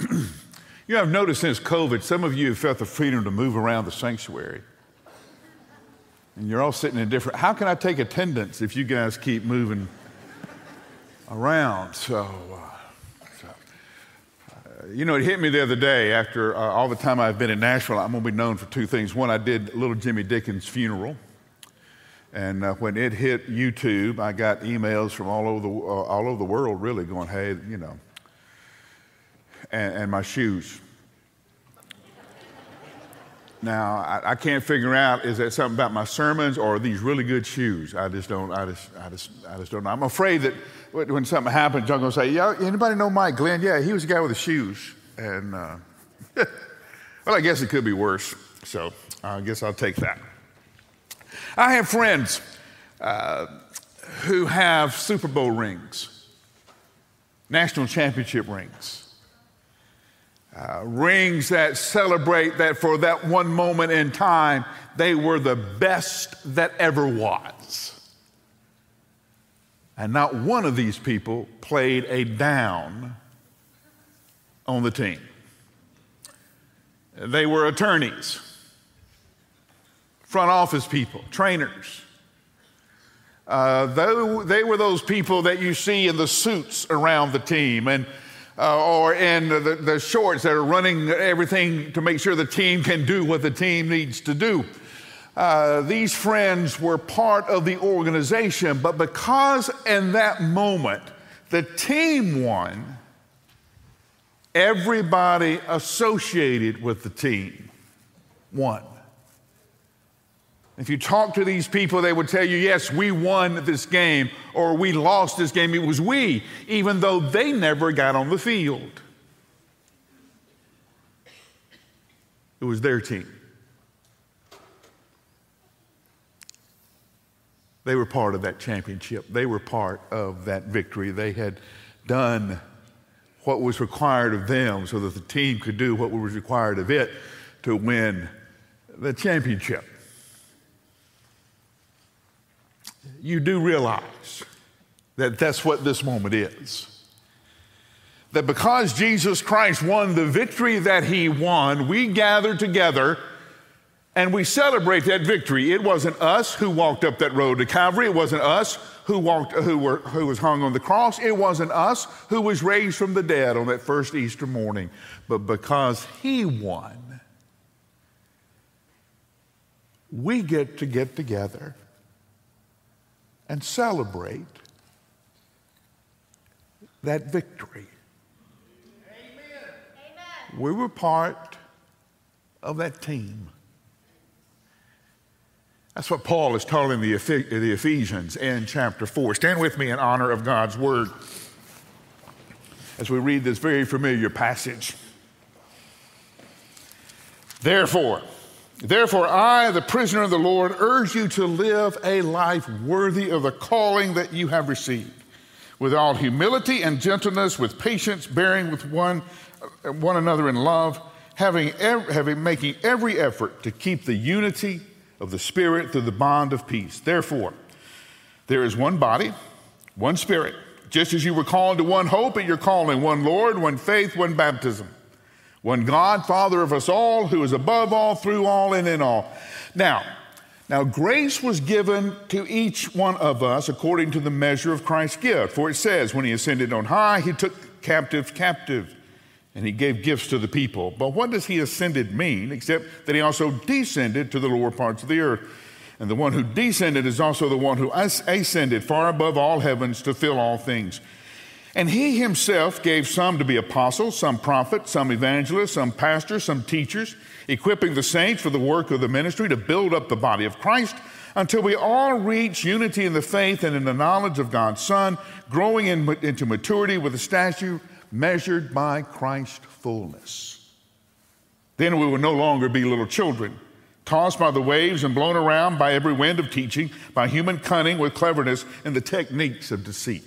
you know, I've noticed since COVID, some of you have felt the freedom to move around the sanctuary. And you're all sitting in different. How can I take attendance if you guys keep moving around? So, uh, so uh, you know, it hit me the other day after uh, all the time I've been in Nashville. I'm going to be known for two things. One, I did little Jimmy Dickens' funeral. And uh, when it hit YouTube, I got emails from all over the, uh, all over the world, really, going, hey, you know, and, and my shoes. Now, I, I, can't figure out is that something about my sermons or these really good shoes? I just don't, I just, I just, I just don't know. I'm afraid that when something happens, John's going to say, yeah, anybody know Mike Glenn? Yeah, he was the guy with the shoes. And, uh, well, I guess it could be worse. So I guess I'll take that. I have friends uh, who have Super Bowl rings, national championship rings. Uh, rings that celebrate that for that one moment in time, they were the best that ever was. And not one of these people played a down on the team. They were attorneys, front office people, trainers. Uh, they, they were those people that you see in the suits around the team. And uh, or in the, the shorts that are running everything to make sure the team can do what the team needs to do. Uh, these friends were part of the organization, but because in that moment the team won, everybody associated with the team won. If you talk to these people, they would tell you, yes, we won this game or we lost this game. It was we, even though they never got on the field. It was their team. They were part of that championship. They were part of that victory. They had done what was required of them so that the team could do what was required of it to win the championship. You do realize that that's what this moment is. That because Jesus Christ won the victory that he won, we gather together and we celebrate that victory. It wasn't us who walked up that road to Calvary. It wasn't us who walked, who, were, who was hung on the cross. It wasn't us who was raised from the dead on that first Easter morning. But because he won, we get to get together and celebrate that victory. Amen. We were part of that team. That's what Paul is telling the, the Ephesians in chapter 4. Stand with me in honor of God's word as we read this very familiar passage. Therefore, Therefore, I, the prisoner of the Lord, urge you to live a life worthy of the calling that you have received, with all humility and gentleness, with patience, bearing with one, one another in love, having, having making every effort to keep the unity of the Spirit through the bond of peace. Therefore, there is one body, one Spirit, just as you were called to one hope at your calling, one Lord, one faith, one baptism one God, Father of us all, who is above all, through all, and in all. Now, now grace was given to each one of us according to the measure of Christ's gift. For it says, when he ascended on high, he took captives captive, and he gave gifts to the people. But what does he ascended mean, except that he also descended to the lower parts of the earth? And the one who descended is also the one who ascended far above all heavens to fill all things. And he himself gave some to be apostles, some prophets, some evangelists, some pastors, some teachers, equipping the saints for the work of the ministry to build up the body of Christ until we all reach unity in the faith and in the knowledge of God's Son, growing in, into maturity with a stature measured by Christ's fullness. Then we will no longer be little children, tossed by the waves and blown around by every wind of teaching, by human cunning with cleverness and the techniques of deceit.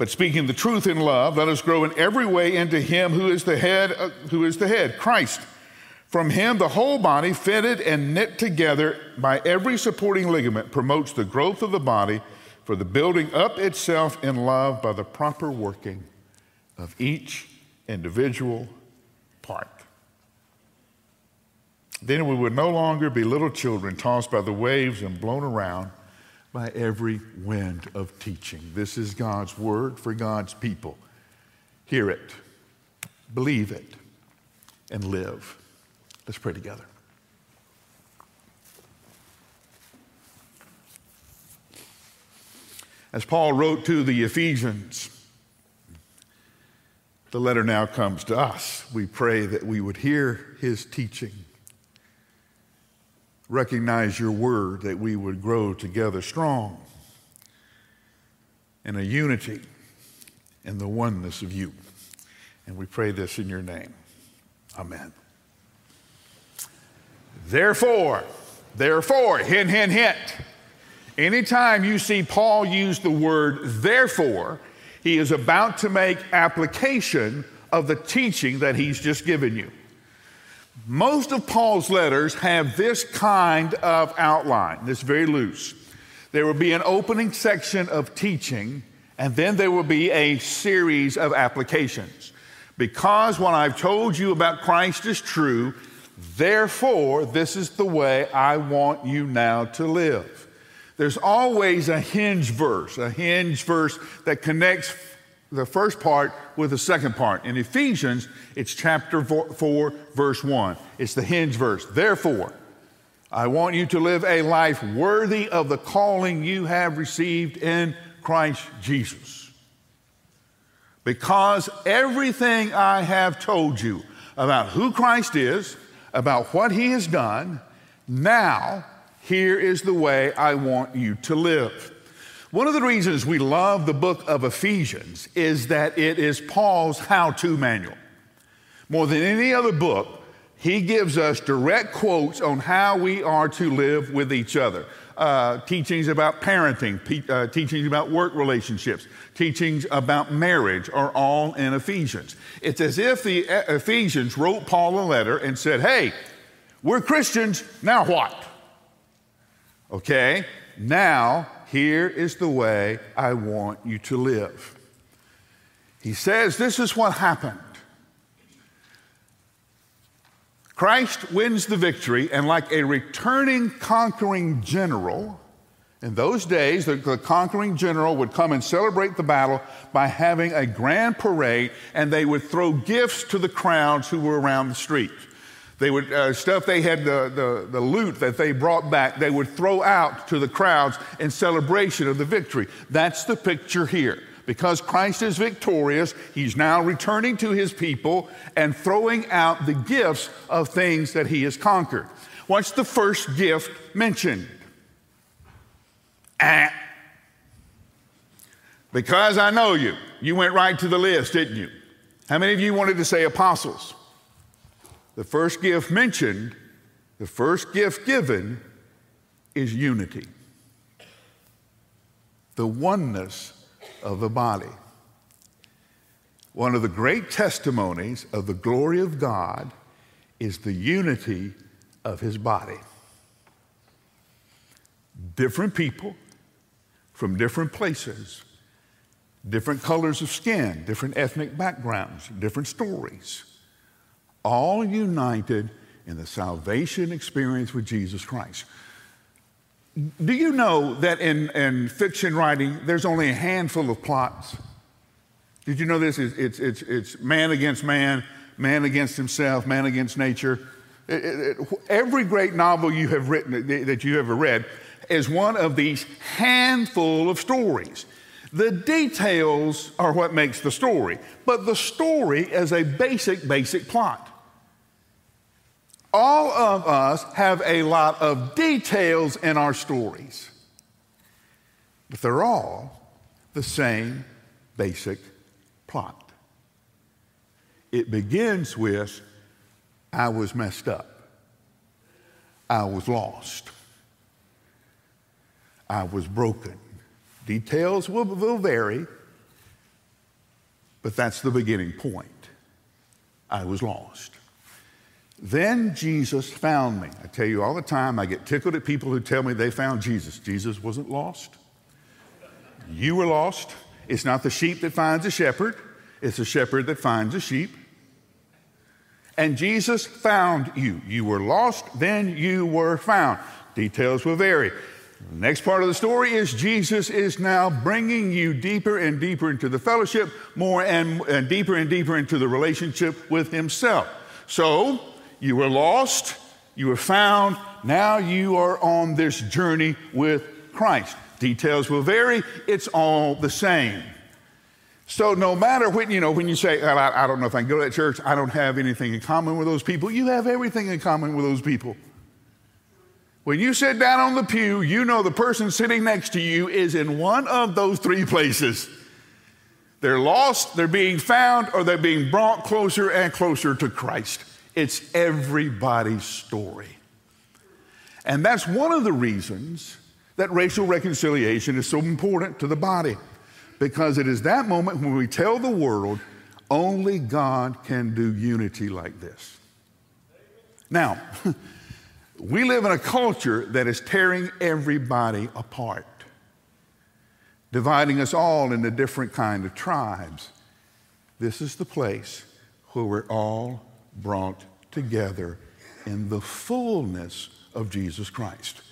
But speaking the truth in love, let us grow in every way into him who is the head, uh, who is the head, Christ. From him, the whole body, fitted and knit together by every supporting ligament, promotes the growth of the body for the building up itself in love by the proper working of each individual part. Then we would no longer be little children tossed by the waves and blown around by every wind of teaching. This is God's word for God's people. Hear it, believe it, and live. Let's pray together. As Paul wrote to the Ephesians, the letter now comes to us. We pray that we would hear his teaching, recognize your word, that we would grow together strong in a unity in the oneness of you. And we pray this in your name. Amen. Therefore, therefore, hint, hint, hint. Anytime you see Paul use the word therefore, he is about to make application of the teaching that he's just given you. Most of Paul's letters have this kind of outline, this very loose. There will be an opening section of teaching, and then there will be a series of applications. Because what I've told you about Christ is true, therefore, this is the way I want you now to live. There's always a hinge verse, a hinge verse that connects the first part with the second part. In Ephesians, it's chapter 4, verse 1. It's the hinge verse. Therefore, I want you to live a life worthy of the calling you have received in Christ Jesus. Because everything I have told you about who Christ is, about what he has done, now here is the way I want you to live. One of the reasons we love the book of Ephesians is that it is Paul's how to manual. More than any other book, he gives us direct quotes on how we are to live with each other. Uh, teachings about parenting, uh, teachings about work relationships, teachings about marriage are all in Ephesians. It's as if the Ephesians wrote Paul a letter and said, Hey, we're Christians, now what? Okay, now here is the way I want you to live. He says, This is what happened. Christ wins the victory, and like a returning conquering general, in those days, the, the, conquering general would come and celebrate the battle by having a grand parade, and they would throw gifts to the crowds who were around the street. They would, uh, stuff they had, the, the, the loot that they brought back, they would throw out to the crowds in celebration of the victory. That's the picture here. Because Christ is victorious, he's now returning to his people and throwing out the gifts of things that he has conquered. What's the first gift mentioned? Ah. Because I know you. You went right to the list, didn't you? How many of you wanted to say apostles? The first gift mentioned, the first gift given is unity, the oneness of the body. One of the great testimonies of the glory of God is the unity of his body. Different people from different places, different colors of skin, different ethnic backgrounds, different stories all united in the salvation experience with Jesus Christ. Do you know that in, in fiction writing, there's only a handful of plots? Did you know this? It's, it's, it's, it's man against man, man against himself, man against nature. It, it, every great novel you have written that you ever read is one of these handful of stories. The details are what makes the story, but the story is a basic, basic plot. All of us have a lot of details in our stories, but they're all the same basic plot. It begins with I was messed up, I was lost, I was broken. Details will, will vary, but that's the beginning point. I was lost. Then Jesus found me. I tell you all the time, I get tickled at people who tell me they found Jesus. Jesus wasn't lost. You were lost. It's not the sheep that finds a shepherd, it's the shepherd that finds a sheep. And Jesus found you. You were lost, then you were found. Details will vary. The next part of the story is Jesus is now bringing you deeper and deeper into the fellowship, more and, and deeper and deeper into the relationship with Himself. So, you were lost, you were found, now you are on this journey with Christ. Details will vary, it's all the same. So no matter when, you know, when you say, I, I don't know if I can go to that church, I don't have anything in common with those people, you have everything in common with those people. When you sit down on the pew, you know the person sitting next to you is in one of those three places. They're lost, they're being found, or they're being brought closer and closer to Christ. It's everybody's story. And that's one of the reasons that racial reconciliation is so important to the body, because it is that moment when we tell the world only God can do unity like this. Now, we live in a culture that is tearing everybody apart, dividing us all into different kind of tribes. This is the place where we're all brought together in the fullness of Jesus Christ.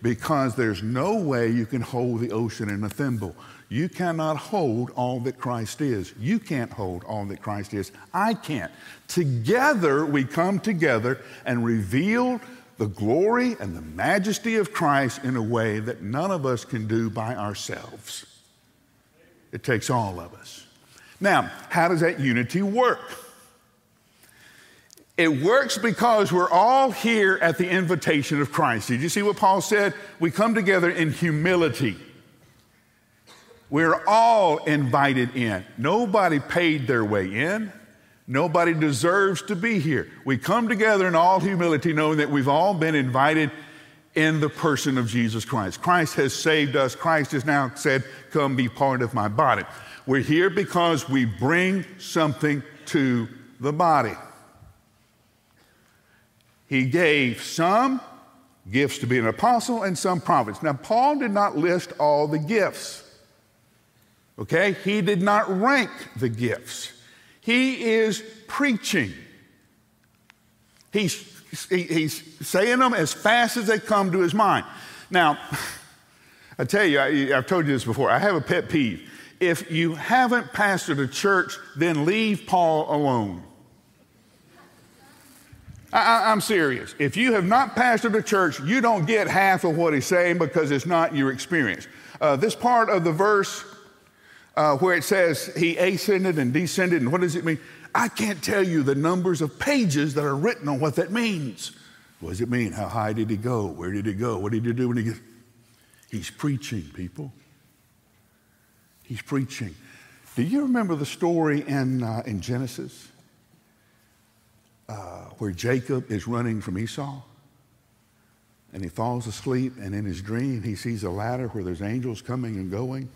Because there's no way you can hold the ocean in a thimble. You cannot hold all that Christ is. You can't hold all that Christ is. I can't. Together, we come together and reveal the glory and the majesty of Christ in a way that none of us can do by ourselves. It takes all of us. Now, how does that unity work? It works because we're all here at the invitation of Christ. Did you see what Paul said? We come together in humility. We're all invited in. Nobody paid their way in. Nobody deserves to be here. We come together in all humility, knowing that we've all been invited in the person of Jesus Christ. Christ has saved us. Christ has now said, Come be part of my body. We're here because we bring something to the body. He gave some gifts to be an apostle and some prophets. Now, Paul did not list all the gifts. Okay? He did not rank the gifts. He is preaching. He's, he's saying them as fast as they come to his mind. Now, I tell you, I, I've told you this before. I have a pet peeve. If you haven't pastored a church, then leave Paul alone. I, am serious. If you have not pastored a church, you don't get half of what he's saying because it's not your experience. Uh, this part of the verse uh, where it says he ascended and descended, and what does it mean? I can't tell you the numbers of pages that are written on what that means. What does it mean? How high did he go? Where did he go? What did he do when he get? He's preaching, people. He's preaching. Do you remember the story in, uh, in Genesis? Uh, where Jacob is running from Esau. And he falls asleep, and in his dream, he sees a ladder where there's angels coming and going.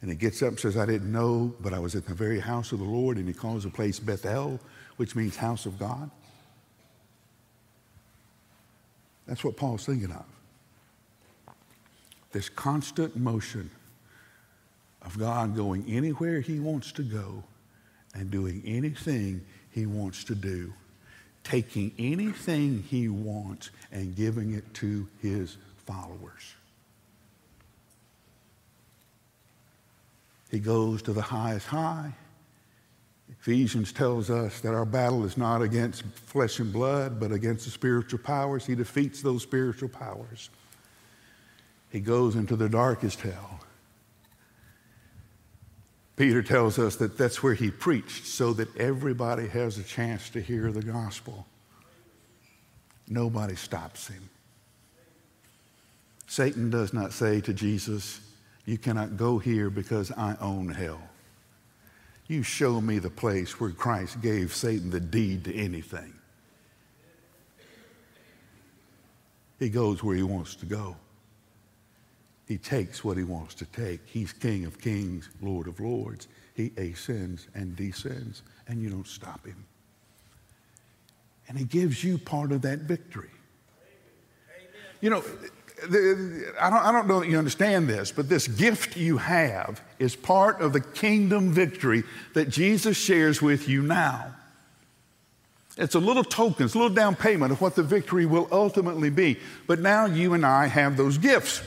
And he gets up and says, I didn't know, but I was at the very house of the Lord. And he calls the place Bethel, which means house of God. That's what Paul's thinking of. This constant motion of God going anywhere he wants to go and doing anything he wants to do taking anything he wants and giving it to his followers. He goes to the highest high. Ephesians tells us that our battle is not against flesh and blood, but against the spiritual powers. He defeats those spiritual powers. He goes into the darkest hell. Peter tells us that that's where he preached so that everybody has a chance to hear the gospel. Nobody stops him. Satan does not say to Jesus, You cannot go here because I own hell. You show me the place where Christ gave Satan the deed to anything. He goes where he wants to go. He takes what he wants to take. He's King of kings, Lord of lords. He ascends and descends, and you don't stop him. And he gives you part of that victory. You know, I don't, I don't know that you understand this, but this gift you have is part of the kingdom victory that Jesus shares with you now. It's a little token, it's a little down payment of what the victory will ultimately be. But now you and I have those gifts.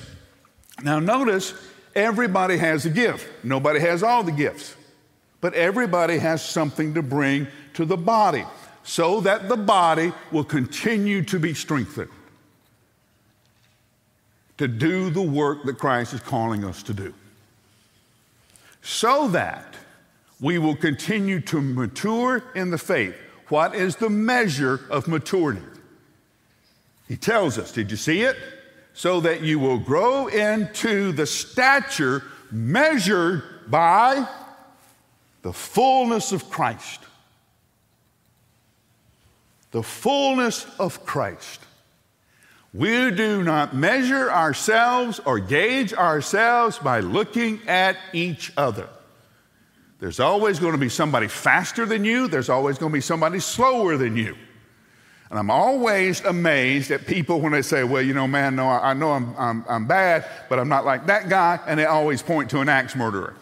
Now, notice everybody has a gift. Nobody has all the gifts, but everybody has something to bring to the body so that the body will continue to be strengthened to do the work that Christ is calling us to do. So that we will continue to mature in the faith. What is the measure of maturity? He tells us, did you see it? So that you will grow into the stature measured by the fullness of Christ. The fullness of Christ. We do not measure ourselves or gauge ourselves by looking at each other. There's always going to be somebody faster than you, there's always going to be somebody slower than you. And I'm always amazed at people when they say, Well, you know, man, no, I, know I'm, I'm, I'm bad, but I'm not like that guy. And they always point to an axe murderer.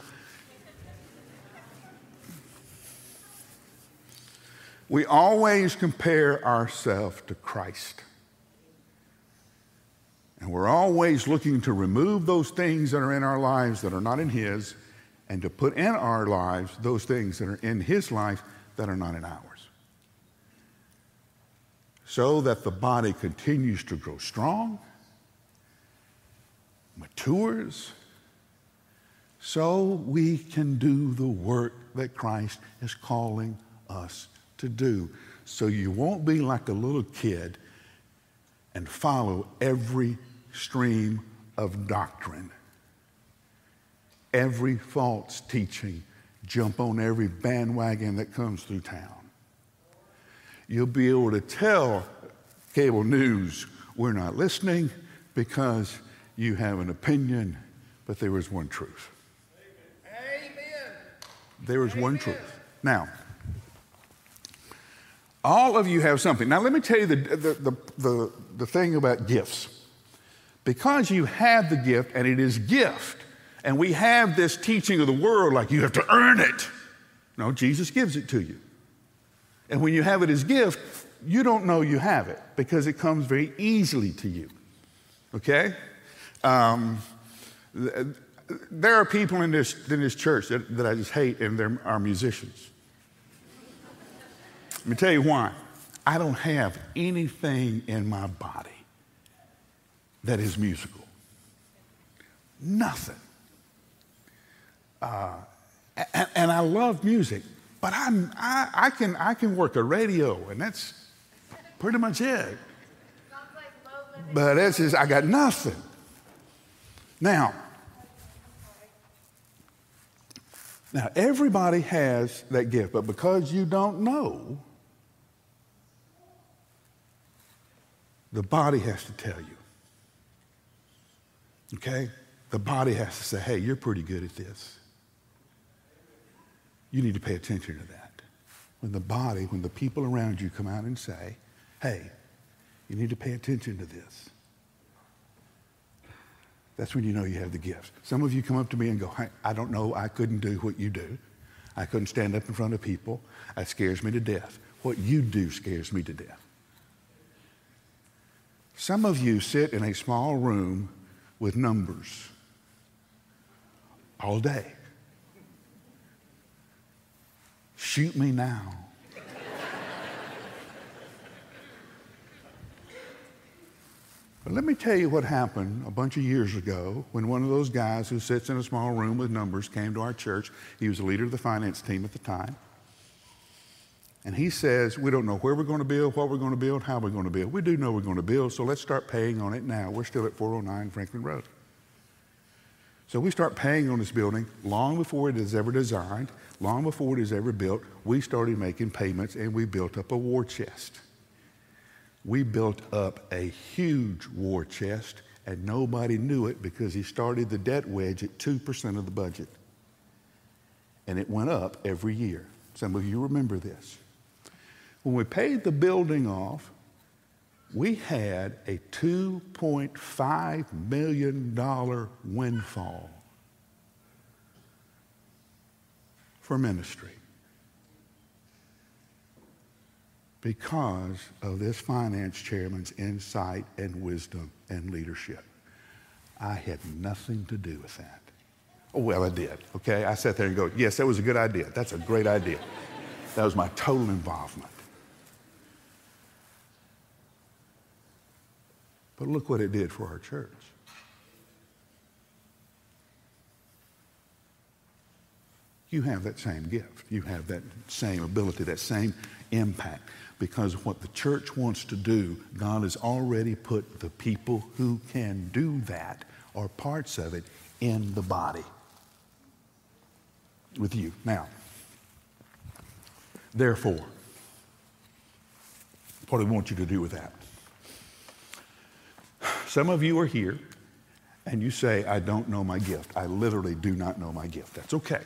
We always compare ourselves to Christ. And we're always looking to remove those things that are in our lives that are not in His and to put in our lives those things that are in His life that are not in ours. So that the body continues to grow strong, matures, so we can do the work that Christ is calling us to do. So you won't be like a little kid and follow every stream of doctrine every false teaching, jump on every bandwagon that comes through town. You'll be able to tell cable news we're not listening because you have an opinion, but there is one truth. Amen. There is Amen. one truth. Now, all of you have something. Now, let me tell you the, the, the, the, the thing about gifts. Because you have the gift, and it is gift, and we have this teaching of the world like you have to earn it. No, Jesus gives it to you. And when you have it as gift, you don't know you have it because it comes very easily to you. Okay? Um, there are people in this, in this church that, that I just hate, and they're our musicians. Let me tell you why. I don't have anything in my body that is musical. Nothing. Uh, and, and, I love music, but I'm, I, I, can, I can work a radio, and that's pretty much it. But it's just, I got nothing. Now, now everybody has that gift, but because you don't know, the body has to tell you. Okay? The body has to say, hey, you're pretty good at this. You need to pay attention to that. When the body, when the people around you come out and say, hey, you need to pay attention to this. That's when you know you have the gifts. Some of you come up to me and go, I don't know, I couldn't do what you do. I couldn't stand up in front of people. That scares me to death. What you do scares me to death. Some of you sit in a small room with numbers all day. Shoot me now. But let me tell you what happened a bunch of years ago when one of those guys who sits in a small room with numbers came to our church. He was the leader of the finance team at the time. And he says, We don't know where we're going to build, what we're going to build, how we're going to build. We do know we're going to build, so let's start paying on it now. We're still at 409 Franklin Road. So we start paying on this building long before it is ever designed, long before it is ever built. We started making payments and we built up a war chest. We built up a huge war chest and nobody knew it because he started the debt wedge at 2% of the budget. And it went up every year. Some of you remember this. When we paid the building off, we had a $2.5 million windfall for ministry. because of this finance chairman's insight and wisdom and leadership. I had nothing to do with that. Oh, well, I did, okay? I sat there and go, yes, that was a good idea. That's a great idea. That was my total involvement. But look what it did for our church. You have that same gift. You have that same ability, that same impact. Because what the church wants to do, God has already put the people who can do that or parts of it in the body with you. Now, therefore, what do we want you to do with that? Some of you are here and you say, I don't know my gift. I literally do not know my gift. That's okay.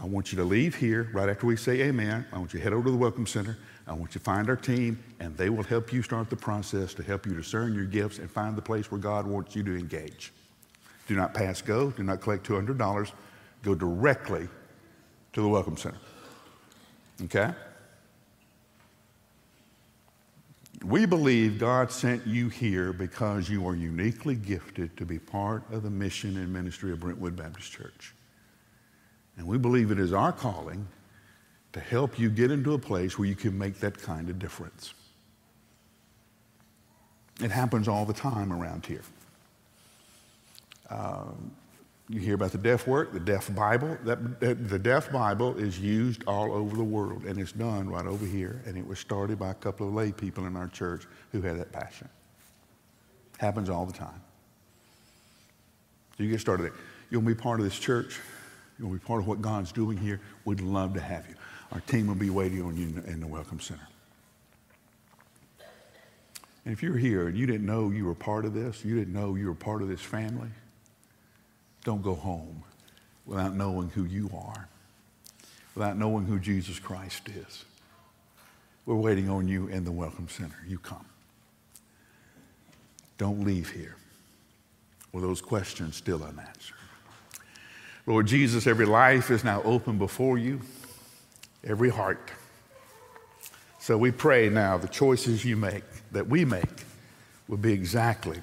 I want you to leave here right after we say amen. I want you to head over to the Welcome Center. I want you to find our team, and they will help you start the process to help you discern your gifts and find the place where God wants you to engage. Do not pass go. Do not collect $200. Go directly to the Welcome Center. Okay? We believe God sent you here because you are uniquely gifted to be part of the mission and ministry of Brentwood Baptist Church. And we believe it is our calling to help you get into a place where you can make that kind of difference. It happens all the time around here. Um, you hear about the deaf work, the deaf Bible. That, the deaf Bible is used all over the world, and it's done right over here. And it was started by a couple of lay people in our church who had that passion. Happens all the time. So you get started there. You'll be part of this church. You'll be part of what God's doing here. We'd love to have you. Our team will be waiting on you in the Welcome Center. And if you're here and you didn't know you were part of this, you didn't know you were part of this family, don't go home without knowing who you are, without knowing who Jesus Christ is. We're waiting on you in the Welcome Center. You come. Don't leave here with those questions still unanswered. Lord Jesus, every life is now open before you, every heart. So we pray now the choices you make, that we make, will be exactly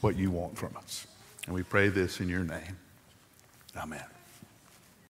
what you want from us. And we pray this in your name. Amen.